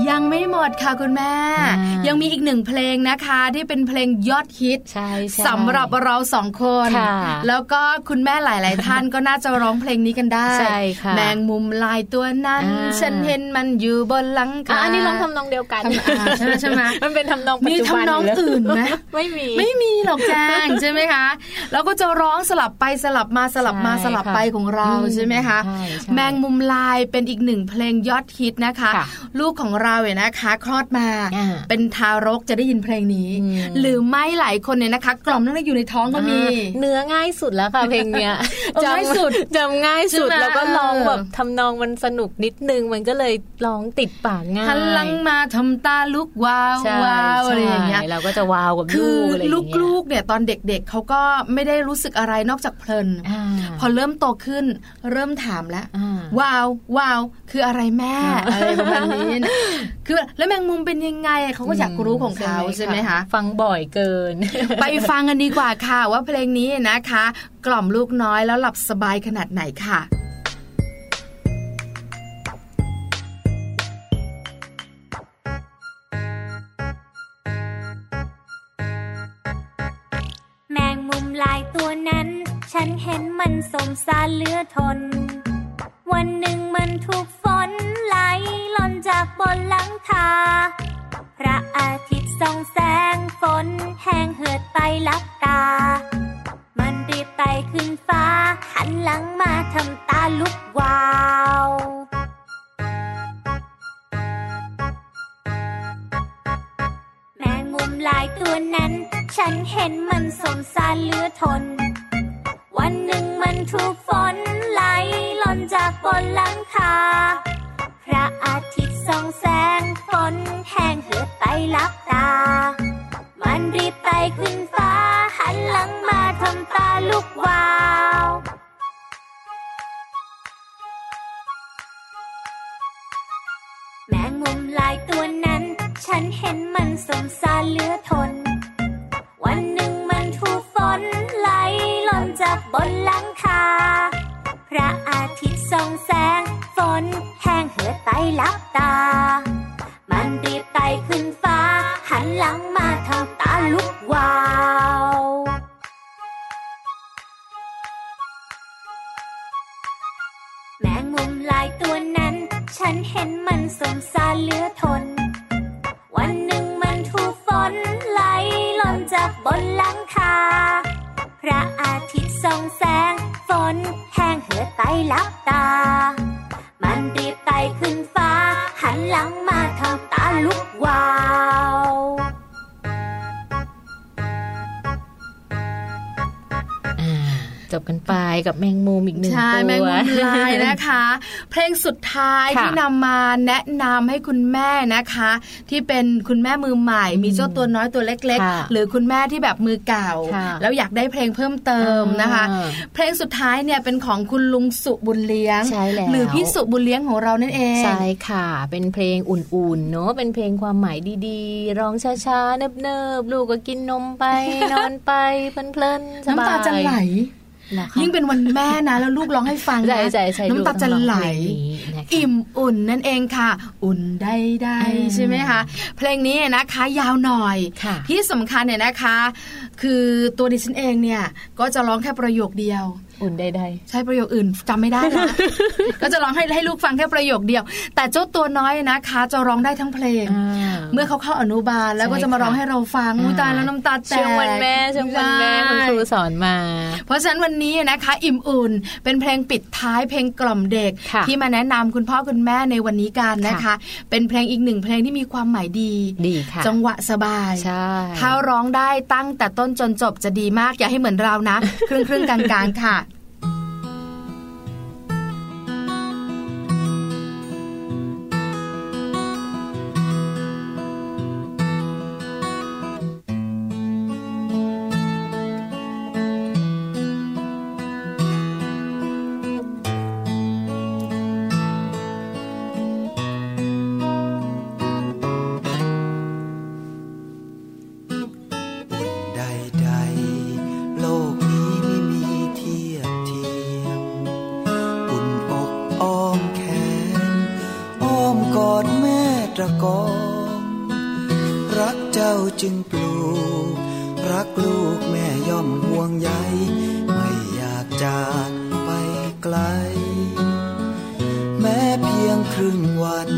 ยังไม่หมดค่ะคุณแม่อ่ายัยังมีอีกหนึ่งเพลงนะคะที่เป็นเพลงยอดฮิตใช่ใช่สำหรับเราสองคนค่ะแล้วก็คุณแม่หลาย ๆ ท่านก็น่าจะร้องเพลงนี้กันได้ใช่ค่ะแมงมุมลายตัวนั้นอ่าฉันเห็นมันอยู่บนหลังอะคาอันนี้ร้องทำนองเดียวกันทำอ่าใช่ไหมใช่ไหมมันเป็นทำนองปัจมีจุบันทำนองยู่แล้วอื่นไหมไม่มีไม่มีหรอกแจ้งใช่ไหมคะแล้วก็จะร้องสลับไปสลับมาสลับมาใช่สลับไปของเราอืมใช่ไหมคะใช่ใช่แมงมุมลายเป็นอีกหนึ่งเพลงยอดฮิตนะคะค่ะลูกของเราเนี่ยนะคะคลอดมาอ่าเป็นทารกจะได้ยินเพลงนี้อืมหรือไม่หลายคนเนี่ยนะคะ กล่อมนั่งอยู่ในท้องก็มีอ่าเนื้อง่ายสุดแล้วค่ะเพลงเนี้ยเออง่ายสุดจำง่ายสุดใช่ไหมแล้วก็ร้องเออแบบทำนองมันสนุกนิดนึงมันก็เลยร้องติดปากง่ายหันหลังมาทำตาลุกวาวใช่วาวอะไรอย่างเงี้ยใช่เราก็จะวาวกับคืลูอกอะไรอย่างเงี้ยลูกๆเนี่ยตอนเด็กๆเขาก็ไม่ได้รู้สึกอะไรนอกจากเพลินอ่าพอเริ่มโตขึ้นเริ่มถามแล้วอ่าว้าวว้าวคืออะไรแม่อ่าอะไรประมาณนี้นะคือแล้วแมงมุมเป็นยังไงเขาก็อยากรู้ของเขาใช่ไหมคะฟังบ่อยเกิน ไปฟังกันดีกว่าค่ะ ว่าเพลงนี้นะคะ กล่อมลูกน้อยแล้วหลับสบายขนาดไหนค่ะแมงมุมลายตัวนั้น ฉันเห็นมันสมสารเหลือทน วันหนึ่งมันถูกฝนไหลหล่น จากบนหลังคา พระอาทิตย์ส่องแสงฝนแห้งเหือดไปลับตา มันรีบไต่ขึ้นฟ้า หันหลังมาทำตาลุกวาวแมงมุมลายตัวนั้น ฉันเห็นมันสงสารเหลือทน วันหนึ่งมันถูกฝนไหลหล่นจากบนหลังคาพระอาทิตย์ ส่องแสงฝนแห้งเหือดไปลับตา มันรีบไต่ขึ้นฟ้า หันหลังมาทำตาลุกวาวแมงมุมลายตัวนั้น ฉันเห็นมันสงสารเหลือทน วันหนึ่งมันถูกฝนไหลหล่นจากบนหลังคา พระอาทิตย์ส่องแสง น แห้งเหือดไปลับตา มันรีบไตขึ้นฟ้า หันหลังมาทำตาลุกวาวแมงมุมลายตัวนั้น ฉันเห็นมันสงสารเหลือทน วันหนึ่งมันถูกฝนไหลหล่นจากบนหลังคา พระอาทิตย์ส่องแสง ฝนแห้งเหือดไปลับตา รีบไต่ขึ้นฟ้า หันหลังมาทำตาลุกวาว จบกันไปกับแมงมุมอีกหนึ่งใช่ตัวแมงมุมลายนะคะ เพลงสุดท้ายค่ะที่นำมาแนะนำให้คุณแม่นะคะ ที่เป็นคุณแม่มือใหม่ มีเจ้าตัวน้อยตัวเล็กค่ะๆหรือคุณแม่ที่แบบมือเก่าค่ะแล้วอยากได้เพลงเพิ่มเติมนะคะอ่าเพลงสุดท้ายเนี่ยเป็นของคุณลุงสุบุญเลี้ยงใช่แล้วหรือพี่สุบุญเลี้ยงของเรานั่นเองใช่ค่ะ เป็นเพลงอุ่นๆเนอะเป็นเพลงความหมายดีๆ ร้องช้าๆเนิบๆลูกก็กินนมไปนอนไปเพลินๆสบายน้ำตาจะไหลเหรอคะ ยิ่งเป็นวันแม่นะแล้วลูกร้องให้ฟังใช่นะใช่ใช่น้ำตาจะไหลลูกต้องร้องเพลงนี้นะคะอิ่มอุ่นนั่นเองค่ะ อุ่นได้ได้อ่าใช่ไหมคะเพลงนี้นะคะยาวหน่อยค่ะที่สำคัญเนี่ยนะคะ คือตัวดิฉันเองเนี่ยก็จะร้องแค่ประโยคเดียว อุ่นใดใช่ประโยคอื่นจำไม่ได้นะก็จะร้องให้ให้ลูกฟังแค่ประโยคเดียว แต่เจ้าตัวน้อยนะคะ จะร้องได้ทั้งเพลงๆอ่าเมื่อเขาเข้าอนุบาลแล้วก็ใช่จะมาร้องค่ะให้เราฟังอุ๊ยตายแล้วน้ำตาแตกช่วงวันแม่ช่วงวันแม่คุณครูสอนมา เพราะฉะนั้นวันนี้นะคะ อิ่มอุ่นเป็นเพลงปิดท้ายเพลงกล่อมเด็กค่ะที่มาแนะนำคุณพ่อคุณแม่ในวันนี้กันนะคะค่ะเป็นเพลงอีกหนึ่งเพลงที่มีความหมายดีดีค่ะจังหวะสบายใช่ถ้าร้องได้ตั้งแต่ต้นจนจบจะดีมากอย่าให้เหมือนเรานะครึ่งครึ่งๆกลางๆค่ะ แม่ย่อมห่วงใยไม่อยากจากไปไกล แม้เพียงครึ่งวัน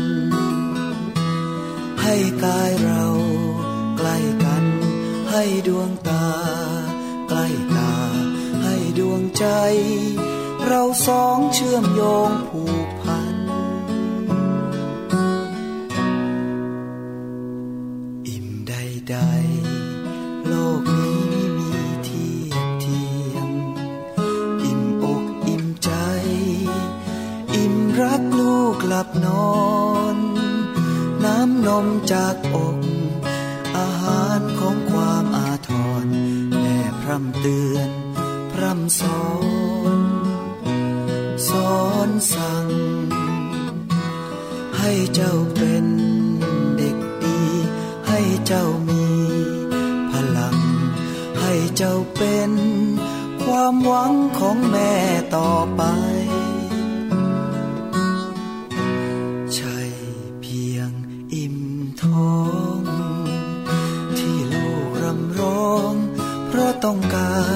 ให้กายเราใกล้กัน ให้ดวงตา ใกล้ตา ให้ดวงใจ เราสองเชื่อมโยง นอน น้ำนมจากอก อาหารของความอาทรแม่พร่ำเตือน พร่ำสอน สอนสั่ง ให้เจ้าเป็นเด็กดี ให้เจ้ามีพลัง ให้เจ้าเป็น ความหวังของแม่ต่อไป ต้องการ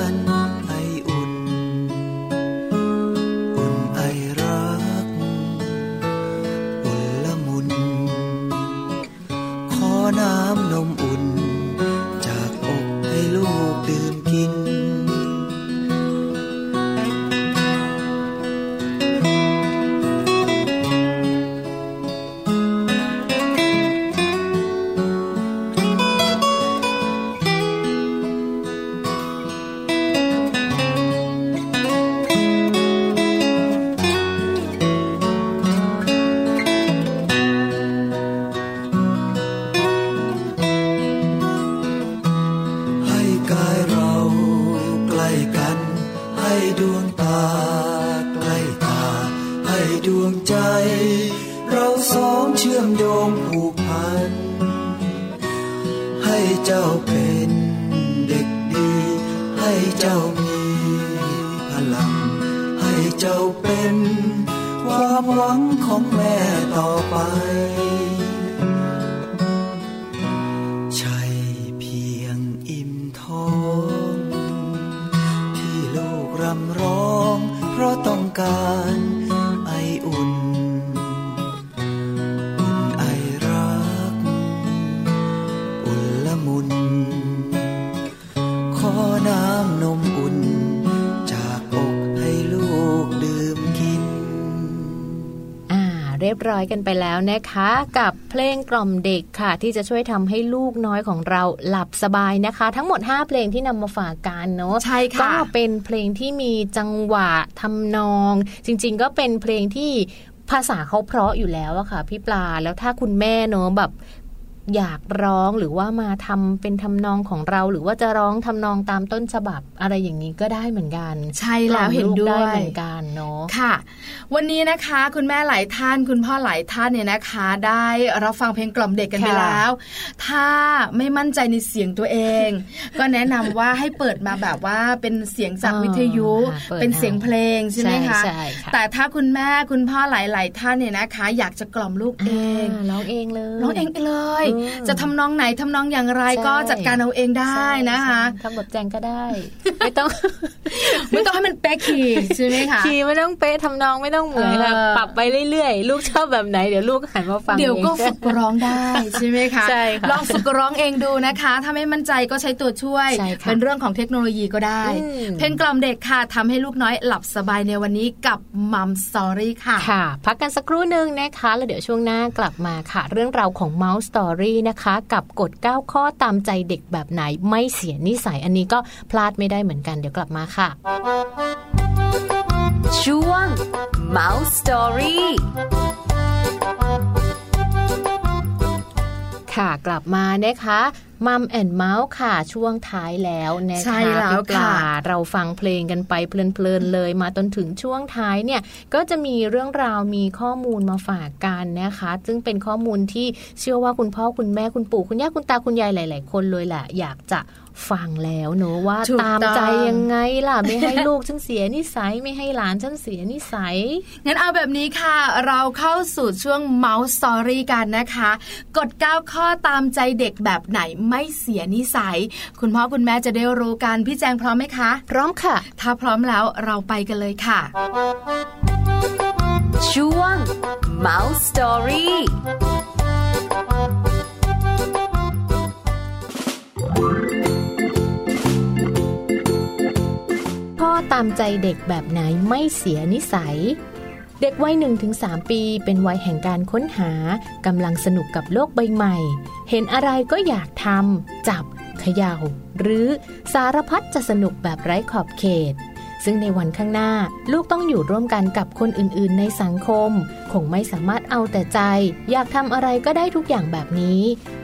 รียบร้อยกันไปแล้วนะคะ กับเพลงกล่อมเด็กค่ะ ที่จะช่วยทำให้ลูกน้อยของเราหลับสบายนะคะ ทั้งหมด 5 เพลงที่นำมาฝากกันเนาะใช่ค่ะก็เป็นเพลงที่มีจังหวะทำนอง จริง ๆ ก็เป็นเพลงที่ภาษาเขาเพราะอยู่แล้วอะค่ะ พี่ปลาแล้วถ้าคุณแม่เนาะแบบ อยากร้องหรือว่ามาทำเป็นทำนองของเรา หรือว่าจะร้องทำนองตามต้นฉบับอะไรอย่างนี้ก็ได้เหมือนกัน ใช่แล้วเห็นด้กล่อมลูกวได้ยเหมือนกันเนาะค่ะ วันนี้นะคะ คุณแม่หลายท่าน คุณพ่อหลายท่านเนี่ยนะคะ ได้รับฟังเพลงกล่อมเด็กกันไปค่ะแล้ว ถ้าไม่มั่นใจในเสียงตัวเอง ก็แนะนำว่าให้เปิดมาแบบว่าเป็นเสียงจากวิทยุค่ะเปิดเป็นเสียงเพลงใช่ไหมคะใช่ค่ะแต่ถ้าคุณแม่คุณพ่อหลาย ๆ ท่านเนี่ยนะคะ อยากจะกล่อมลูกเองาร้องเองเลยร้องเองเลยอืมจะทำนองไหนทำนองอย่างไรใช่ก็จัดการเอาเองได้ใช่นะคะใช่ทำบทแจงก็ได้ ไม่ต้อง ไม่ต้องให้มันเป๊ะคีย์ใช่ไหมคะคีย์ไม่ต้องเป๊ะทำนองไม่ต้องเหมือนค่ะเออปรับไปเรื่อยๆ ลูกชอบแบบไหนเดี๋ยวลูกหันมาฟังเดี๋ยวก็องฝึกร้องได้ใช่ไหมคะใช่ค่ะลองฝึกร้องเองดูนะคะถ้าไม่มั่นใจก็ใช้ตัวช่วยใช่ค่ะเป็นเรื่องของเทคโนโลยีก็ได้อืมเพลงกล่อมเด็กค่ะทำให้ลูกน้อยหลับสบายในวันนี้กับมัมสตอรี่ค่ะค่ะ พักกันสักครู่หนึ่งนะคะแล้วเดี๋ยวช่วงหน้ากลับมาค่ะ เรื่องราวของ Mouse Story นะคะกับกฎ 9 ข้อตามใจเด็กแบบไหนไม่เสียนิสัยอันนี้ก็พลาดไม่ได้เหมือนกันเดี๋ยวกลับมาค่ะ ช่วง Mouse Story ค่ะกลับมานะคะ มัมแอนเมาส์ค่ะ ช่วงท้ายแล้วนะคะใช่แล้วพี่ปลาค่ะ เราฟังเพลงกันไปเพลินๆเลยมาจนถึงช่วงท้ายเนี่ย ก็จะมีเรื่องราวมีข้อมูลมาฝากกันนะคะ ซึ่งเป็นข้อมูลที่เชื่อว่าคุณพ่อคุณแม่คุณปู่คุณย่าคุณตาคุณยายหลาย ๆ คนเลยแหละอยากจะ ฟังแล้วเนอะว่าถูกตามต้องใจยังไงล่ะ ไม่ให้ลูกฉันเสียนิสัยไม่ให้หลานฉันเสียนิสัย งั้นเอาแบบนี้ค่ะ เราเข้าสู่ช่วง Mouse Story กันนะคะ กด9ข้อตามใจเด็กแบบไหนไม่เสียนิสัย คุณพ่อคุณแม่จะได้รู้กันพี่แจงพร้อมไหมคะ พร้อมค่ะ ถ้าพร้อมแล้วเราไปกันเลยค่ะ ช่วง Mouse Story ามใจเด็กแบบไหนไม่เสียนิสัย เด็กวัย 1-3 ปีเป็นวัยแห่งการค้นหากำลังสนุกกับโลกใบใหม่ เห็นอะไรก็อยากทำจับเขยา่า หรือสารพัดจะสนุกแบบไร้ขอบเขต ซึ่งในวันข้างหน้าลูกต้องอยู่ร่วมกันกับคนอื่นๆ ในสังคม คงไม่สามารถเอาแต่ใจ อยากทำอะไรก็ได้ทุกอย่างแบบนี้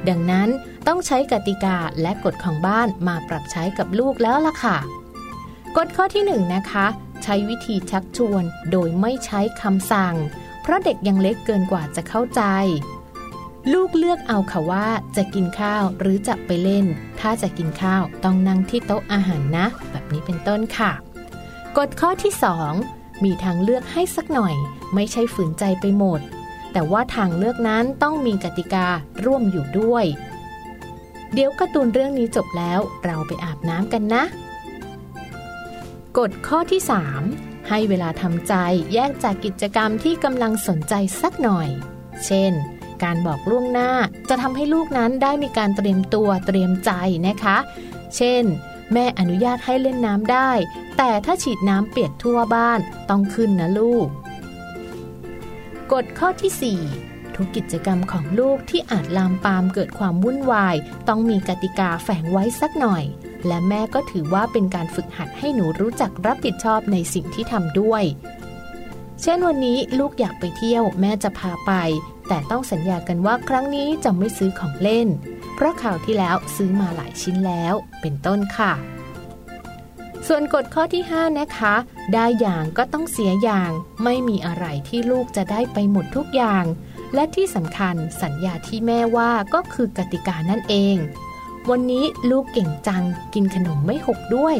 ดังนั้นต้องใช้กติกาและกฎของบ้านมาปรับใช้กับลูกแล้วล่ะค่ะ กฎข้อที่1นงนะคะ ใช้วิธีชักชวนโดยไม่ใช้คำสั่ง เพราะเด็กยังเล็กเกินกว่าจะเข้าใจ ลูกเลือกเอาค่ะว่าจะกินข้าวหรือจะไปเล่น ถ้าจะกินข้าวต้องนั่งที่โต๊ะอาหารนะ แบบนี้เป็นต้นค่ะกฎข้อที่ 2 มีทางเลือกให้สักหน่อย ไม่ใช่ฝืนใจไปหมด แต่ว่าทางเลือกนั้นต้องมีกติการ่วมอยู่ด้วย เดี๋ยวการ์ตูนเรื่องนี้จบแล้วเราไปอาบน้ำกันนะ กฎข้อที่ 3 ให้เวลาทำใจแยกจากกิจกรรมที่กำลังสนใจสักหน่อย เช่น การบอกล่วงหน้าจะทำให้ลูกนั้นได้มีการเตรียมตัวเตรียมใจนะคะ เช่น แม่อนุญาตให้เล่นน้ำได้ แต่ถ้าฉีดน้ำเปียกทั่วบ้านต้องขึ้นนะลูก กฎข้อที่ 4ทุกกิจกรรมของลูกที่อาจลามปามเกิดความวุ่นวาย ต้องมีกติกาแฝงไว้สักหน่อย และแม่ก็ถือว่าเป็นการฝึกหัดให้หนูรู้จักรับผิดชอบในสิ่งที่ทำด้วย เช่นวันนี้ลูกอยากไปเที่ยวแม่จะพาไป แต่ต้องสัญญากันว่าครั้งนี้จะไม่ซื้อของเล่น เพราะข่าวที่แล้วซื้อมาหลายชิ้นแล้ว เป็นต้นค่ะ ส่วนกฎข้อที่ 5 นะคะ ได้อย่างก็ต้องเสียอย่าง ไม่มีอะไรที่ลูกจะได้ไปหมดทุกอย่าง และที่สำคัญสัญญาที่แม่ว่าก็คือกติกานั่นเอง วันนี้ลูกเก่งจังกินขนมไม่หกด้วย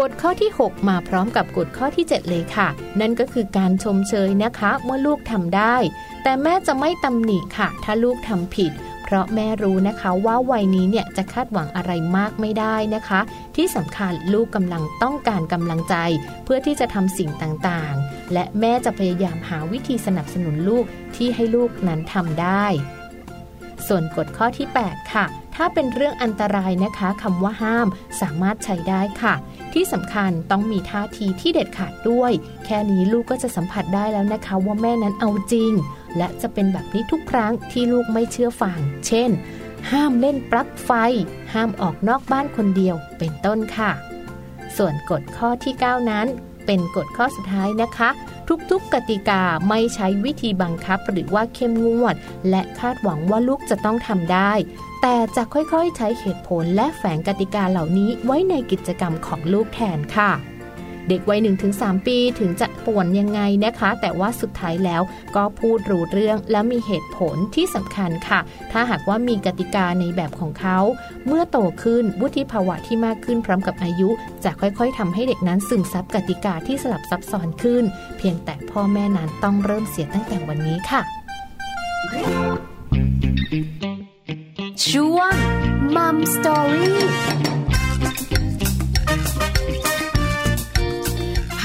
กฎข้อที่ 6 มาพร้อมกับกฎข้อที่ 7 เลยค่ะ นั่นก็คือการชมเชยนะคะเมื่อลูกทำได้ แต่แม่จะไม่ตำหนิค่ะ ถ้าลูกทำผิด เพราะแม่รู้นะคะว่าวัยนี้เนี่ยจะคาดหวังอะไรมากไม่ได้นะคะ ที่สำคัญลูกกำลังต้องการกำลังใจ เพื่อที่จะทำสิ่งต่างๆ และแม่จะพยายามหาวิธีสนับสนุนลูกที่ให้ลูกนั้นทำได้ ส่วนกฎข้อที่ 8 ค่ะ ถ้าเป็นเรื่องอันตรายนะคะคำว่าห้ามสามารถใช้ได้ค่ะ ที่สำคัญต้องมีท่าทีที่เด็ดขาดด้วย แค่นี้ลูกก็จะสัมผัสได้แล้วนะคะว่าแม่นั้นเอาจริง และจะเป็นแบบนี้ทุกครั้งที่ลูกไม่เชื่อฟัง เช่น ห้ามเล่นปลั๊กไฟ ห้ามออกนอกบ้านคนเดียว เป็นต้นค่ะ ส่วนกฎข้อที่ 9 นั้น เป็นกฎข้อสุดท้ายนะคะ ทุกๆกติกาไม่ใช้วิธีบังคับหรือว่าเข้มงวด และคาดหวังว่าลูกจะต้องทำได้ แต่จะค่อยๆ ใช้เหตุผลและแฝงกติกาเหล่านี้ไว้ในกิจกรรมของลูกแทนค่ะ เด็กวัย 1-3 ปีถึงจะป่วนยังไงนะคะ แต่ว่าสุดท้ายแล้วก็พูดรู้เรื่องและมีเหตุผลที่สำคัญค่ะ ถ้าหากว่ามีกติกาในแบบของเขา เมื่อโตขึ้นวุฒิภาวะที่มากขึ้นพร้อมกับอายุ จะค่อยๆทำให้เด็กนั้นซึมซับกติกาที่สลับซับซ้อนขึ้น เพียงแต่พ่อแม่นั้นต้องเริ่มเสียตั้งแต่วันนี้ค่ะ ช่วงมัมสตอรี่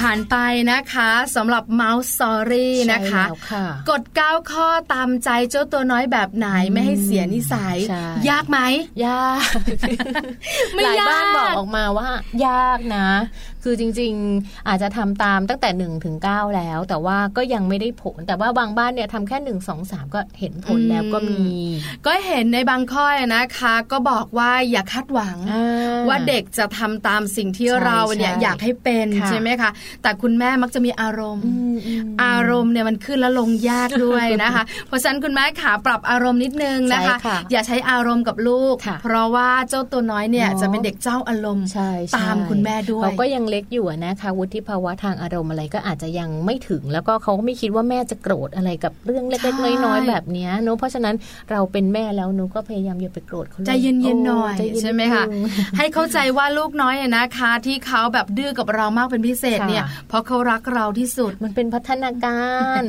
ผ่านไปนะคะสำหรับ Mouse Story นะคะใช่แล้วค่ะกฎ9ข้อตามใจเจ้าตัวน้อยแบบไหนไม่ให้เสียนิสัยใช่ยากไหมยาก ไม่หลายยากบ้านบอกออกมาว่า ยากนะ คือจริง ๆ อาจจะทำตามตั้งแต่1นถึงเแล้ว แต่ว่าก็ยังไม่ได้ผล แต่ว่าบางบ้านเนี่ยทำแค่1 2 3ก็เห็นผลแล้วก็มี ก็เห็นในบางข้อนะคะ ก็บอกว่าอย่าคาดหวังอ่ว่าเด็กจะทำตามสิ่งที่ใช่เราเนี่ยใช่อยากให้เป็นค่ะใช่ไหมคะ แต่คุณแม่มักจะมีอารมณ์อืมอืมอารมณ์เนี่ยมันขึ้นแล้วลงยากด้วยนะคะ เพราะฉะนั้นคุณแม่ขาปรับอารมณ์นิดนึงนะคะใช่ค่ะอย่าใช้อารมณ์กับลูกค่ะเพราะว่าเจ้าตัวน้อยเนี่ยเนอะจะเป็นเด็กเจ้าอารมณ์ใช่ใช่ตามคุณแม่ด้วยเขาก็ยังเล็กอยู่อะนะคะวุฒิภาวะทางอารมณ์อะไรก็อาจจะยังไม่ถึง แล้วก็เขาก็ไม่คิดว่าแม่จะโกรธอะไรกับเรื่องเล็กใช่ๆน้อยๆแบบเนี้ยเนอะเพราะฉะนั้นเราเป็นแม่แล้วหนูก็พยายามอย่าไปโกรธเขาลใจเย็นๆหน่อยโใจเนใช่ไหมคะนิดนึงให้เข้าใจว่าลูกน้อยอะนะคะ ที่เขาแบบดื้อกับเรามากเป็นพิเศษเนี่ยค่ะเพราะเขารักเราที่สุดมันเป็นพัฒนาการ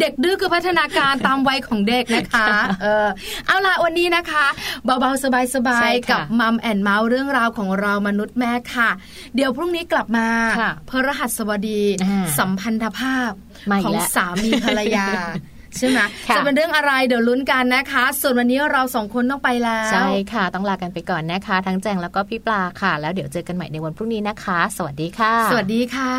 เด็กดื้อคือพัฒนาการตามวัยของเด็กนะคะ เออเอาล่ะวันนี้นะคะ เบาๆสบายใช่ๆค่ะกับมัมแอนเมาส์เรื่องราวของเรามนุษย์แม่ค่ะ เดี๋ยวพรุ่งนี้กลับมาค่ะพระรหัสบดีอ่าสัมพันธภาพมาอีขกองแล้วสามีภรรยาใช่ไหมค่ะจะเป็นเรื่องอะไรเดี๋ยวลุ้นกันนะคะ ส่วนวันนี้เราสองคนต้องไปแล้ว ใช่ค่ะ ต้องลากันไปก่อนนะคะ ทั้งแจงแล้วก็พี่ปลาค่ะ แล้วเดี๋ยวเจอกันใหม่ในวันพรุ่งนี้นะคะ สวัสดีค่ะ สวัสดีค่ะ